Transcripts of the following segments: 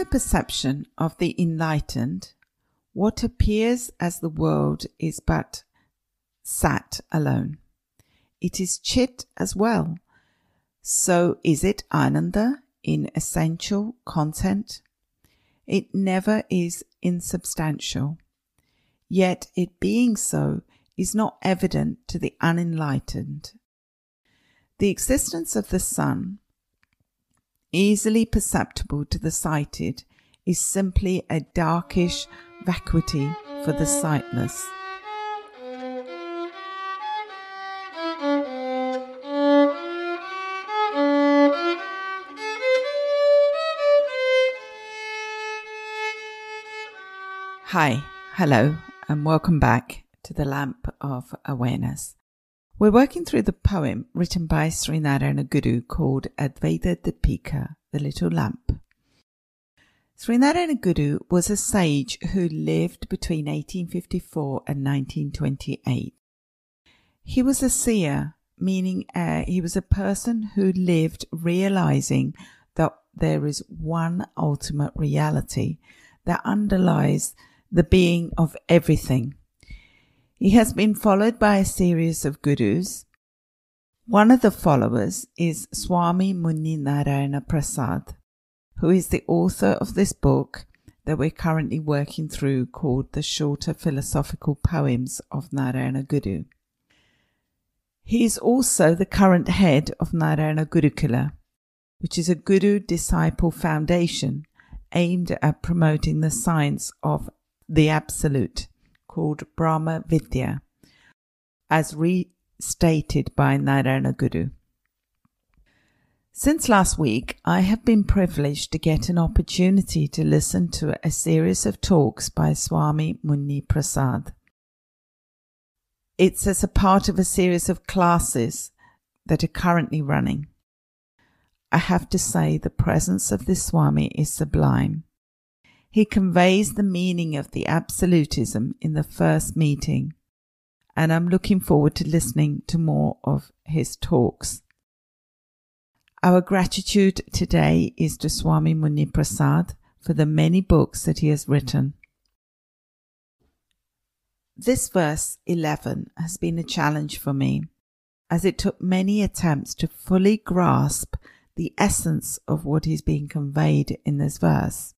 The perception of the enlightened, what appears as the world is but sat alone. It is chit as well. So is it ananda in essential content? It never is insubstantial. Yet it being so is not evident to the unenlightened. The existence of the sun, easily perceptible to the sighted, is simply a darkish vacuity for the sightless. Hi, hello, and welcome back to the Lamp of Awareness. We're working through the poem written by Srinarayana Guru called Advaita Deepika, the Little Lamp. Srinarayana Guru was a sage who lived between 1854 and 1928. He was a seer, meaning uh, he was a person who lived realizing that there is one ultimate reality that underlies the being of everything. He has been followed by a series of gurus. One of the followers is Swami Muni Narayana Prasad, who is the author of this book that we're currently working through called The Shorter Philosophical Poems of Narayana Guru. He is also the current head of Narayana Gurukula, which is a Guru disciple foundation aimed at promoting the science of the Absolute, called Brahma Vidya, as restated by Narayana Guru. Since last week, I have been privileged to get an opportunity to listen to a series of talks by Swami Muni Prasad. It's as a part of a series of classes that are currently running. I have to say the presence of this Swami is sublime. He conveys the meaning of the absolutism in the first meeting, and I'm looking forward to listening to more of his talks. Our gratitude today is to Swami Muni Prasad for the many books that he has written. This verse 11 has been a challenge for me, as it took many attempts to fully grasp the essence of what is being conveyed in this verse.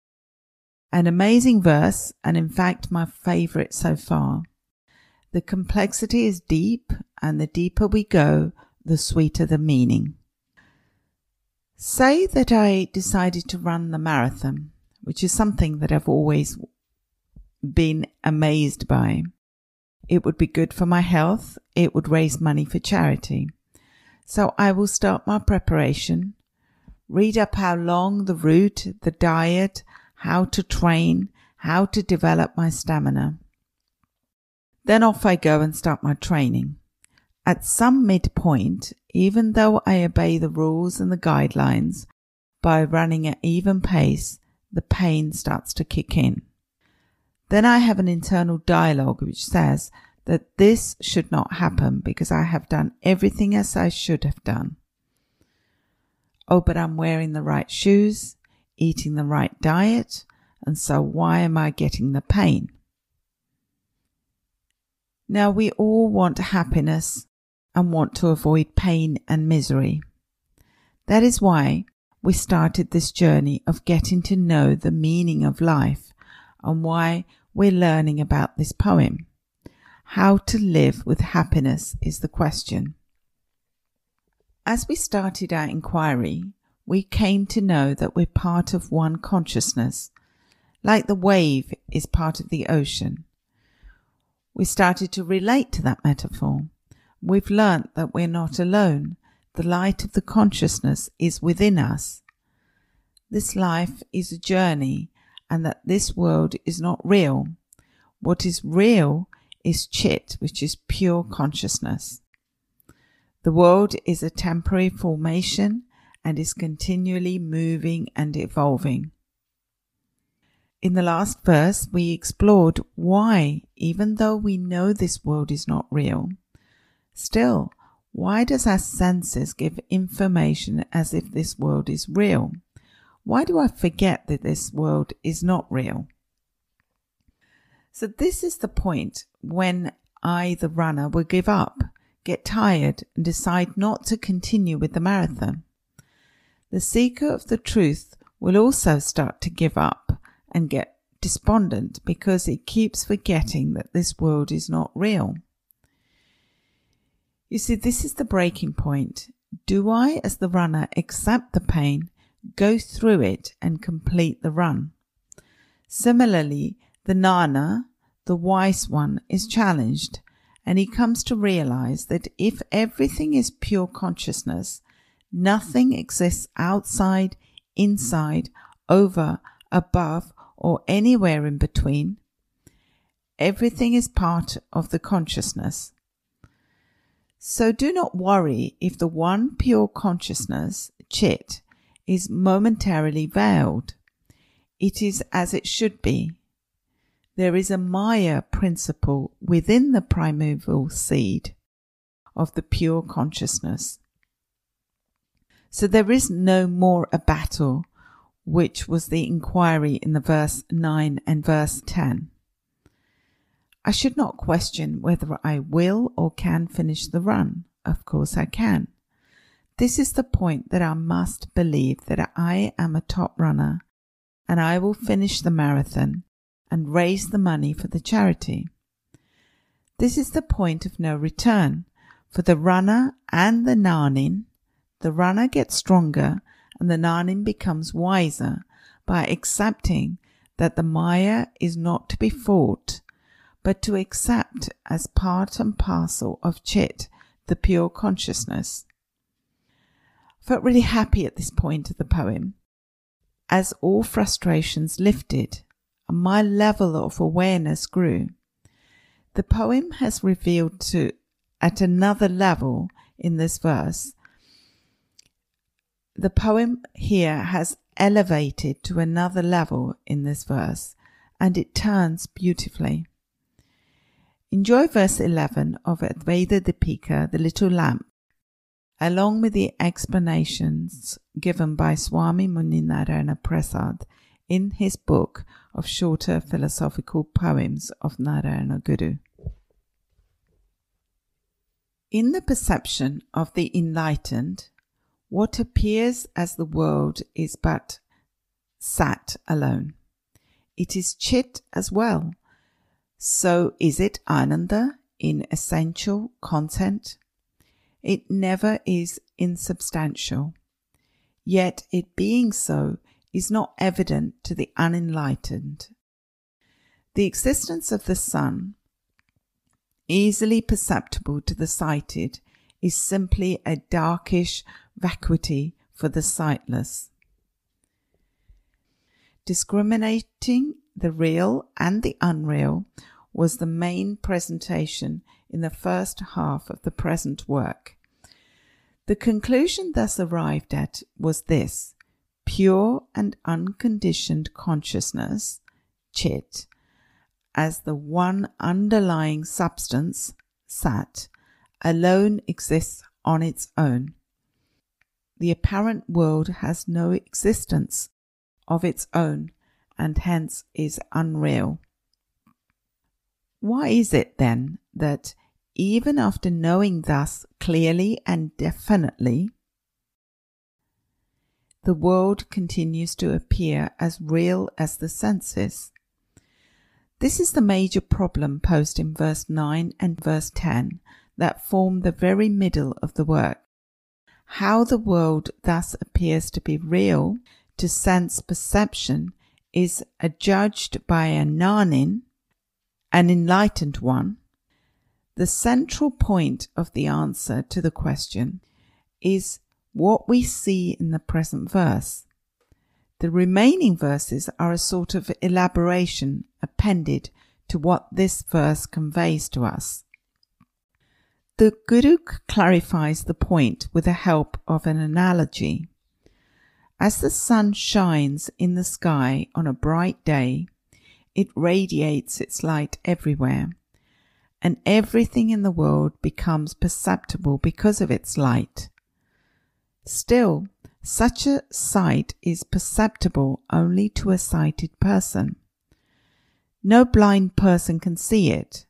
An amazing verse, and in fact, my favorite so far. The complexity is deep, and the deeper we go, the sweeter the meaning. Say that I decided to run the marathon, which is something that I've always been amazed by. It would be good for my health. It would raise money for charity. So I will start my preparation, read up how long the route, the diet, how to train, how to develop my stamina. Then off I go and start my training. At some midpoint, even though I obey the rules and the guidelines by running at even pace, the pain starts to kick in. Then I have an internal dialogue which says that this should not happen because I have done everything as I should have done. Oh, but I'm wearing the right shoes eating the right diet, and so why am I getting the pain? Now, we all want happiness and want to avoid pain and misery. That is why we started this journey of getting to know the meaning of life and why we're learning about this poem. How to live with happiness is the question. As we started our inquiry, we came to know that we're part of one consciousness, like the wave is part of the ocean. We started to relate to that metaphor. We've learnt that we're not alone. The light of the consciousness is within us. This life is a journey and that this world is not real. What is real is chit, which is pure consciousness. The world is a temporary formation and is continually moving and evolving. In the last verse, we explored why, even though we know this world is not real, still, why does our senses give information as if this world is real? Why do I forget that this world is not real? So, this is the point when I, the runner, will give up, get tired, and decide not to continue with the marathon. The seeker of the truth will also start to give up and get despondent because he keeps forgetting that this world is not real. You see, this is the breaking point. Do I, as the runner, accept the pain, go through it, and complete the run? Similarly, the Nana, the wise one, is challenged, and he comes to realize that if everything is pure consciousness, nothing exists outside, inside, over, above, or anywhere in between. Everything is part of the consciousness. So do not worry if the one pure consciousness, Chit, is momentarily veiled. It is as it should be. There is a Maya principle within the primeval seed of the pure consciousness. So there is no more a battle, which was the inquiry in the verse 9 and verse 10. I should not question whether I will or can finish the run. Of course I can. This is the point that I must believe that I am a top runner and I will finish the marathon and raise the money for the charity. This is the point of no return for the runner and the Gnanin. The runner gets stronger and the Gnanin becomes wiser by accepting that the Maya is not to be fought, but to accept as part and parcel of Chit, the pure consciousness. I felt really happy at this point of the poem, as all frustrations lifted and my level of awareness grew. The poem has revealed to at another level in this verse. The poem here has elevated to another level in this verse and it turns beautifully. Enjoy verse 11 of Advaita Dipika, the little lamp, along with the explanations given by Swami Muninarayana Prasad in his book of shorter philosophical poems of Narayana Guru. In the perception of the enlightened, what appears as the world is but sat alone. It is chit as well. So is it ananda in essential content? It never is insubstantial. Yet it being so is not evident to the unenlightened. The existence of the sun, easily perceptible to the sighted, is simply a darkish vacuity for the sightless. Discriminating the real and the unreal was the main presentation in the first half of the present work. The conclusion thus arrived at was this pure and unconditioned consciousness, Chit, as the one underlying substance, Sat, alone exists on its own. The apparent world has no existence of its own and hence is unreal. Why is it then that even after knowing thus clearly and definitely, the world continues to appear as real as the senses. This is the major problem posed in verse 9 and verse 10 that form the very middle of the work. How the world thus appears to be real to sense perception is adjudged by a Gnanin, an enlightened one. The central point of the answer to the question is what we see in the present verse. The remaining verses are a sort of elaboration appended to what this verse conveys to us. The Guru clarifies the point with the help of an analogy. As the sun shines in the sky on a bright day, it radiates its light everywhere, and everything in the world becomes perceptible because of its light. Still, Such a sight is perceptible only to a sighted person. No blind person can see it.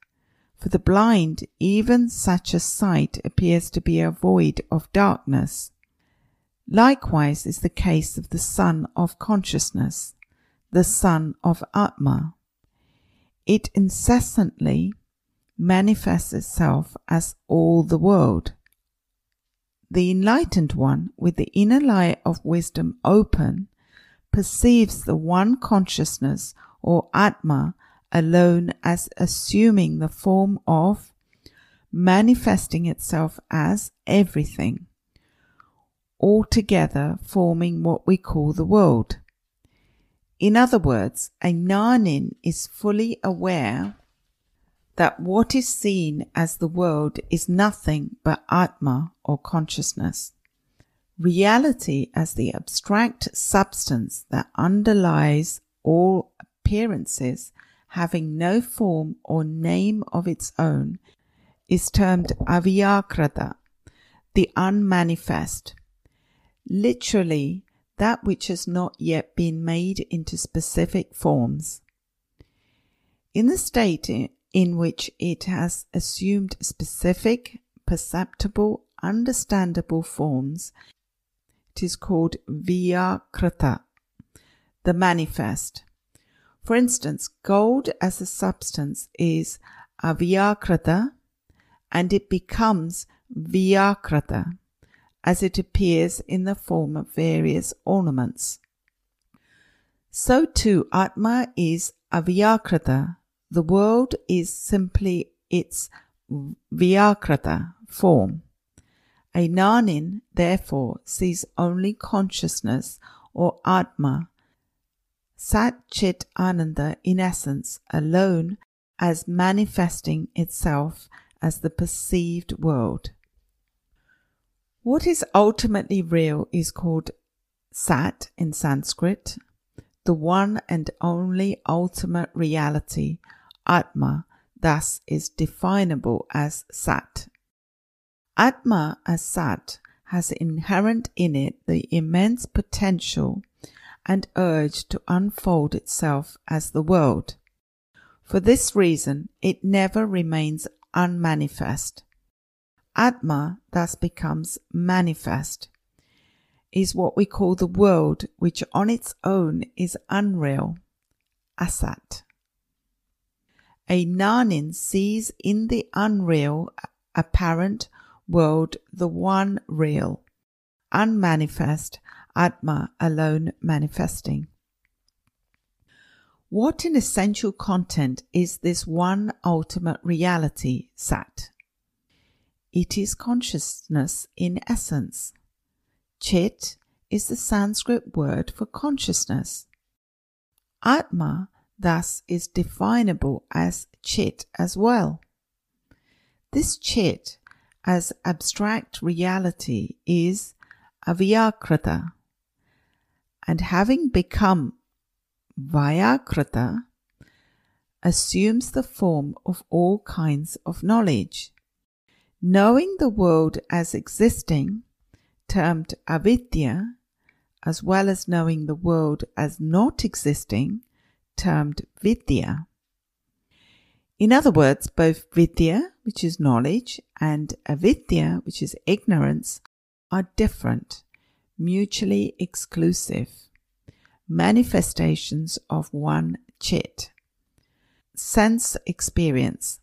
For the blind, even such a sight appears to be a void of darkness. Likewise is the case of the sun of consciousness, the sun of Atma. It incessantly manifests itself as all the world. The enlightened one, with the inner light of wisdom open, perceives the one consciousness or Atma alone as assuming the form of manifesting itself as everything, altogether forming what we call the world. In other words, a Gnanin is fully aware that what is seen as the world is nothing but Atma or consciousness. Reality as the abstract substance that underlies all appearances having no form or name of its own, is termed avyakrata, the unmanifest. Literally, that which has not yet been made into specific forms. In the state in which it has assumed specific, perceptible, understandable forms, it is called Vyakrata, the manifest. For instance, gold as a substance is avyakrata and it becomes vyakrata as it appears in the form of various ornaments. So too, Atma is avyakrata. The world is simply its vyakrata form. A Jnanin, therefore, sees only consciousness or Atma Sat Chit Ananda in essence alone as manifesting itself as the perceived world. What is ultimately real is called Sat in Sanskrit, the one and only ultimate reality, Atma, thus is definable as Sat. Atma as Sat has inherent in it the immense potential and urge to unfold itself as the world. For this reason, it never remains unmanifest. Atma thus becomes manifest, is what we call the world, which on its own is unreal, asat. A Gnanin sees in the unreal, apparent world the one real, unmanifest, Atma alone manifesting. What in essential content is this one ultimate reality, Sat? It is consciousness in essence. Chit is the Sanskrit word for consciousness. Atma thus is definable as Chit as well. This Chit as abstract reality is avyakrata and having become Vyakrata, assumes the form of all kinds of knowledge. Knowing the world as existing, termed avidya, as well as knowing the world as not existing, termed vidya. In other words, both vidya, which is knowledge, and avidya, which is ignorance, are different mutually exclusive manifestations of one chit. Sense experience.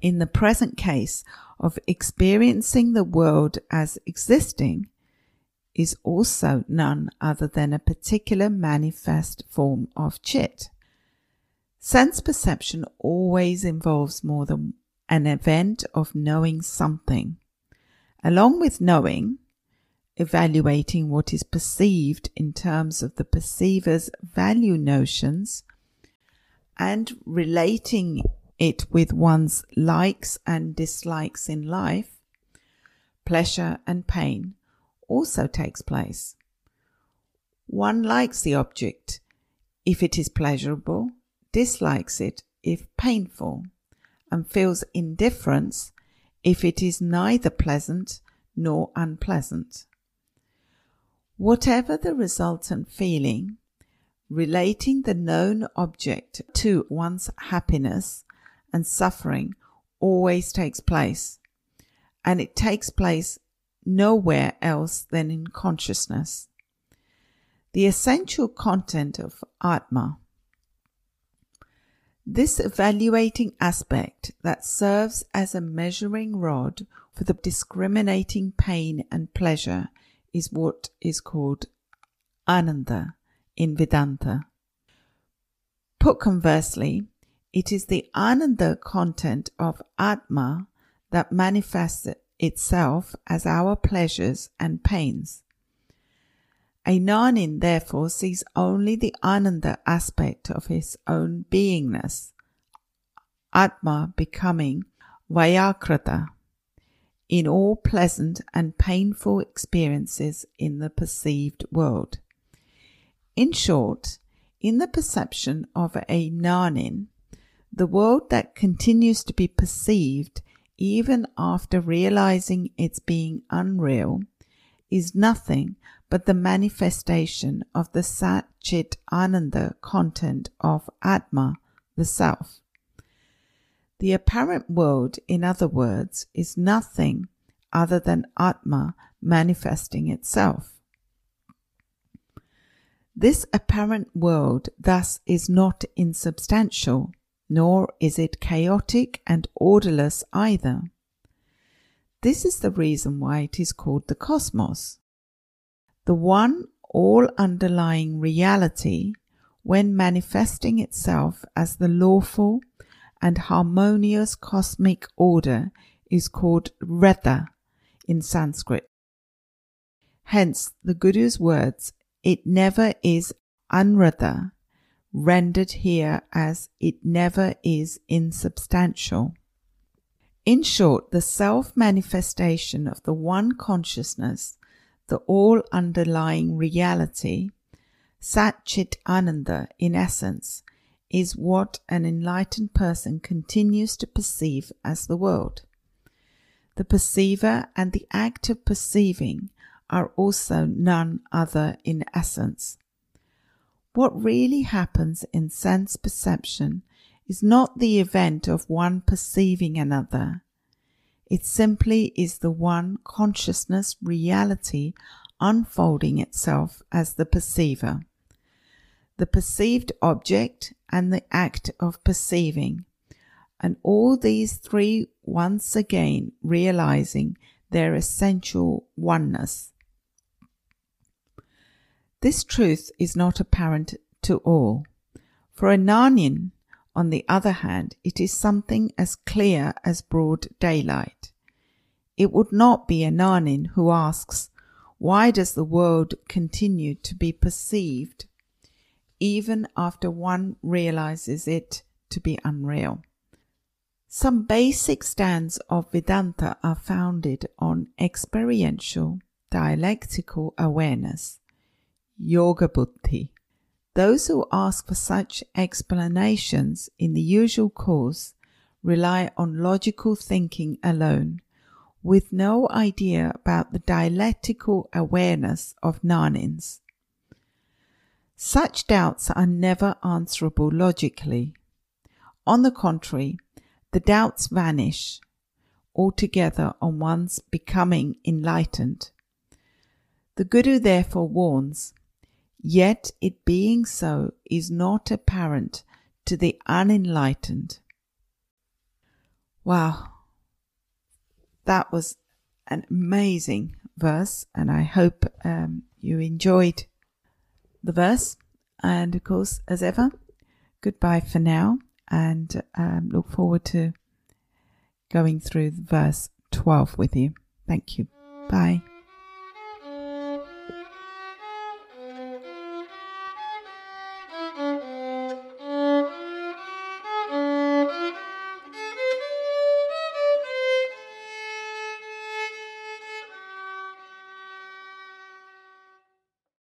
In the present case of experiencing the world as existing is also none other than a particular manifest form of chit. Sense perception always involves more than an event of knowing something. Along with knowing, evaluating what is perceived in terms of the perceiver's value notions and relating it with one's likes and dislikes in life, pleasure and pain also takes place. One likes the object if it is pleasurable, dislikes it if painful, and feels indifference if it is neither pleasant nor unpleasant. Whatever the resultant feeling, relating the known object to one's happiness and suffering always takes place, and it takes place nowhere else than in consciousness. The essential content of Atma. This evaluating aspect that serves as a measuring rod for the discriminating pain and pleasure is what is called Ananda in Vedanta. Put conversely, it is the Ananda content of Atma that manifests itself as our pleasures and pains. A Jnanin therefore sees only the Ananda aspect of his own beingness, Atma becoming Vyakrta, in all pleasant and painful experiences in the perceived world. In short, in the perception of a Jnanin, the world that continues to be perceived even after realizing its being unreal is nothing but the manifestation of the Sat Chit Ananda content of Atma, the Self. The apparent world, in other words, is nothing other than Atma manifesting itself. This apparent world thus is not insubstantial, nor is it chaotic and orderless either. This is the reason why it is called the cosmos. The one all underlying reality, when manifesting itself as the lawful and harmonious cosmic order, is called Reta in Sanskrit. Hence, the Guru's words, it never is Anrata, rendered here as it never is insubstantial. In short, the self manifestation of the one consciousness, the all underlying reality, Sat Chit Ananda in essence, is what an enlightened person continues to perceive as the world. The perceiver and the act of perceiving are also none other in essence. What really happens in sense perception is not the event of one perceiving another. It simply is the one consciousness reality unfolding itself as the perceiver. The perceived object and the act of perceiving, and all these three once again realizing their essential oneness. This truth is not apparent to all. For a Jnanin, on the other hand, it is something as clear as broad daylight. It would not be a Jnanin who asks, Why does the world continue to be perceived even after one realizes it to be unreal? Some basic stands of Vedanta are founded on experiential dialectical awareness, yoga buddhi. Those who ask for such explanations in the usual course rely on logical thinking alone, with no idea about the dialectical awareness of Jnanins. Such doubts are never answerable logically. On the contrary, the doubts vanish altogether on one's becoming enlightened. The Guru therefore warns yet it being so is not apparent to the unenlightened. Wow, that was an amazing verse, and I hope um, you enjoyed the verse. And of course, as ever, goodbye for now, and um, look forward to going through verse 12 with you. Thank you. Bye.